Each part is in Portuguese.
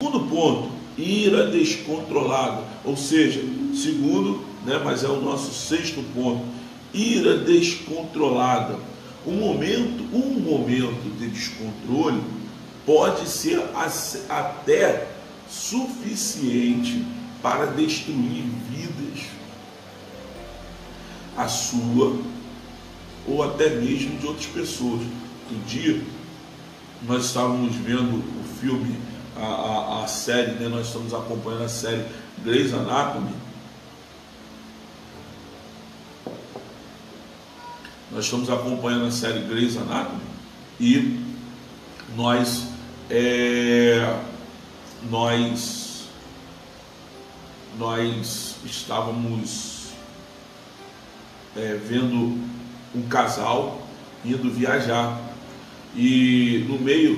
Segundo ponto, ira descontrolada. Ou seja, segundo, né, mas é o nosso sexto ponto, ira descontrolada. Um momento, um momento de descontrole pode ser até suficiente para destruir vidas, a sua ou até mesmo de outras pessoas. Um dia nós estávamos vendo o filme, a, a, a série, né? nós estamos acompanhando a série Grey's Anatomy. Nós estamos acompanhando a série Grey's Anatomy e nós é, nós nós estávamos é, vendo um casal indo viajar e no meio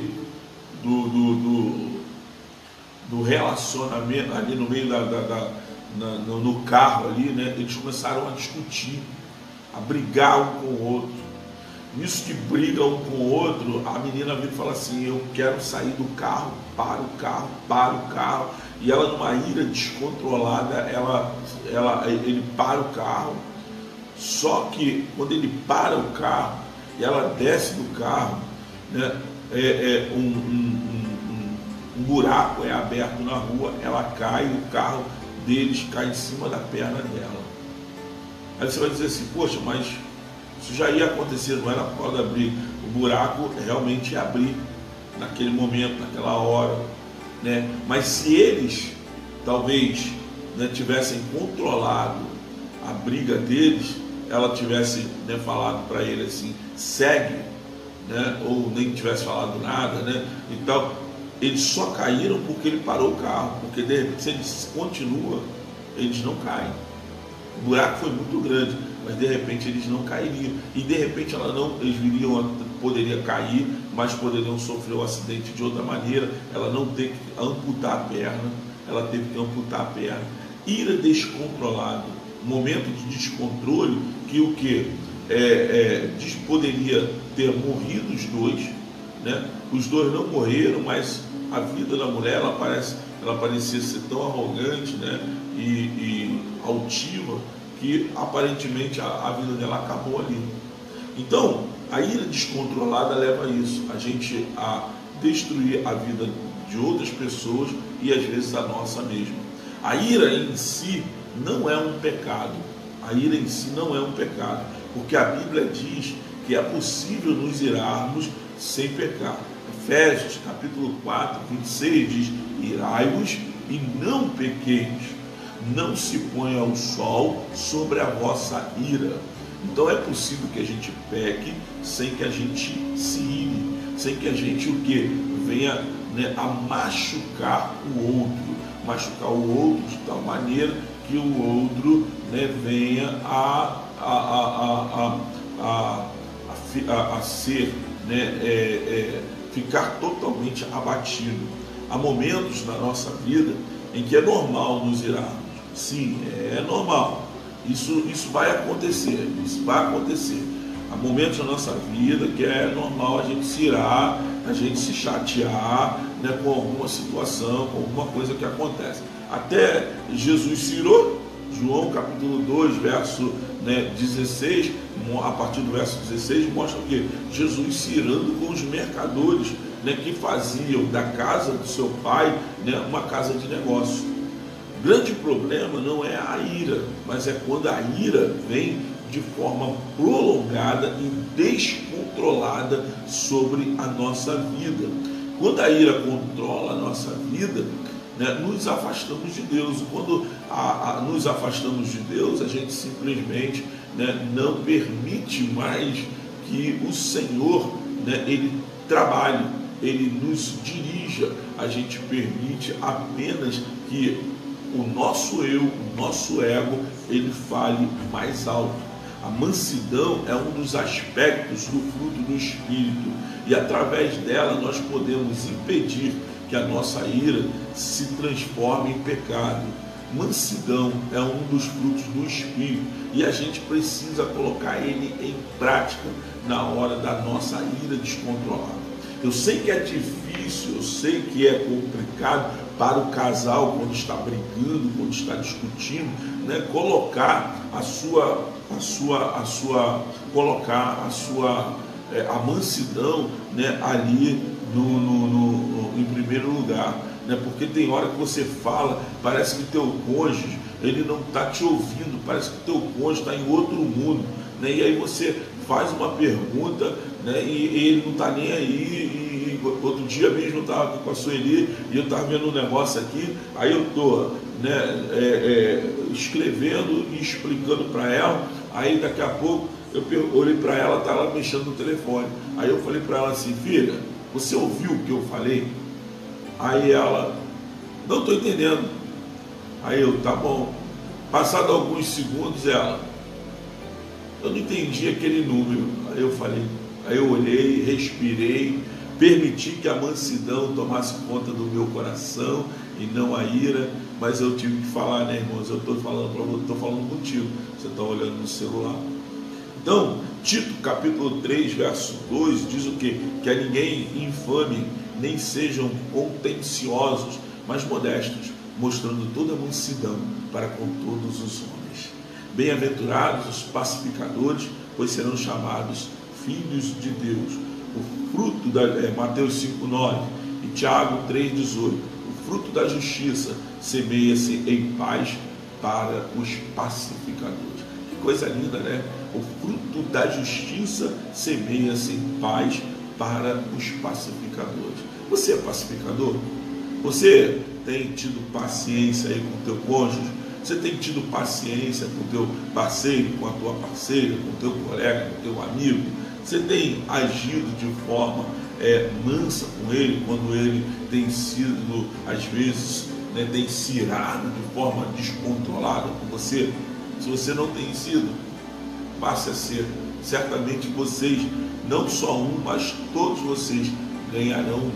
do, do, do, do relacionamento ali no meio da, da, da na, no, no carro ali, né, eles começaram a discutir, a brigar um com o outro Nisso que briga um com o outro, a menina vem e fala assim: Eu quero sair do carro, para o carro, para o carro. E ela, numa ira descontrolada, ela, ela, ele para o carro. Só que quando ele para o carro e ela desce do carro, né, é, é um, um, um, buraco é aberto na rua, ela cai, o carro deles cai em cima da perna dela. Aí você vai dizer assim: Poxa, mas isso já ia acontecer, não era por causa da briga. O buraco realmente ia abrir naquele momento, naquela hora. Né? Mas se eles talvez né, tivessem controlado a briga deles, ela tivesse né, falado para ele assim, segue, né, ou nem tivesse falado nada, né? Então, eles só caíram porque ele parou o carro, porque de repente, se eles continuam, eles não caem. O buraco foi muito grande mas de repente eles não cairiam. E de repente ela não, eles viriam, poderia cair, mas poderiam sofrer um acidente de outra maneira. Ela não teve que amputar a perna, ela teve que amputar a perna. Ira descontrolada, momento de descontrole que o que? É, é, poderia ter morrido os dois, né? Os dois não morreram, mas a vida da mulher ela parece, ela parecia ser tão arrogante, né? E, e altiva que aparentemente a, a vida dela acabou ali. Então, a ira descontrolada leva a isso, a gente a destruir a vida de outras pessoas e às vezes a nossa mesma. A ira em si não é um pecado. A ira em si não é um pecado, porque a Bíblia diz que é possível nos irarmos sem pecar. Efésios capítulo 4, 26 diz: Irai-vos e não pequeis não se ponha o sol sobre a vossa ira. Então é possível que a gente peque sem que a gente se ire, sem que a gente o que venha né, a machucar o outro, machucar o outro de tal maneira que o outro né, venha a, a, a, a, a, a ser, né, é, é, ficar totalmente abatido. Há momentos na nossa vida em que é normal nos irarmos Sim, é normal. Isso, isso vai acontecer, isso vai acontecer. Há momentos na nossa vida que é normal a gente se irar, a gente se chatear né, com alguma situação, com alguma coisa que acontece. Até Jesus se irou, João capítulo 2, verso né, 16, a partir do verso 16, mostra que Jesus se irando com os mercadores né, que faziam da casa do seu pai né, uma casa de negócio. Grande problema não é a ira, mas é quando a ira vem de forma prolongada e descontrolada sobre a nossa vida. Quando a ira controla a nossa vida, né, nos afastamos de Deus. Quando a, a, nos afastamos de Deus, a gente simplesmente né, não permite mais que o Senhor né, ele trabalhe, ele nos dirija. A gente permite apenas que o nosso eu, o nosso ego, ele fale mais alto. A mansidão é um dos aspectos do fruto do Espírito e através dela nós podemos impedir que a nossa ira se transforme em pecado. Mansidão é um dos frutos do Espírito e a gente precisa colocar ele em prática na hora da nossa ira descontrolada. Eu sei que é difícil, eu sei que é complicado, para o casal quando está brigando, quando está discutindo, né? colocar a sua, a sua, a sua, colocar a sua é, a mansidão né? ali no, no, no, em primeiro lugar. Né? Porque tem hora que você fala, parece que teu cônjuge ele não está te ouvindo, parece que teu cônjuge está em outro mundo. Né? E aí você faz uma pergunta né? e, e ele não está nem aí. E, outro dia mesmo eu estava com a Sueli e eu estava vendo um negócio aqui, aí eu estou né, é, é, escrevendo e explicando para ela, aí daqui a pouco eu olhei para ela, estava tá mexendo no telefone. Aí eu falei para ela assim, filha, você ouviu o que eu falei? Aí ela, não estou entendendo. Aí eu, tá bom. Passado alguns segundos, ela, eu não entendi aquele número. Aí eu falei, aí eu olhei, respirei, permiti que a mansidão tomasse conta do meu coração e não a ira, mas eu tive que falar, né, irmãos? Eu estou falando para você, estou falando contigo. Você está olhando no celular. Então, Tito capítulo 3, verso 2 diz o que? Que a ninguém infame, nem sejam contenciosos, mas modestos, mostrando toda a mansidão para com todos os homens. Bem-aventurados os pacificadores, pois serão chamados filhos de Deus. O fruto da é, Mateus 5:9 e Tiago 3:18. O fruto da justiça semeia-se em paz para os pacificadores. Que coisa linda, né? O fruto da justiça semeia-se em paz para os pacificadores. Você é pacificador? Você tem tido paciência aí com o teu cônjuge? Você tem tido paciência com o teu parceiro, com a tua parceira, com o teu colega, com o teu amigo? Você tem agido de forma é, mansa com ele quando ele tem sido, às vezes, né, tem se irado de forma descontrolada com você? Se você não tem sido, passe a ser. Certamente vocês, não só um, mas todos vocês ganharão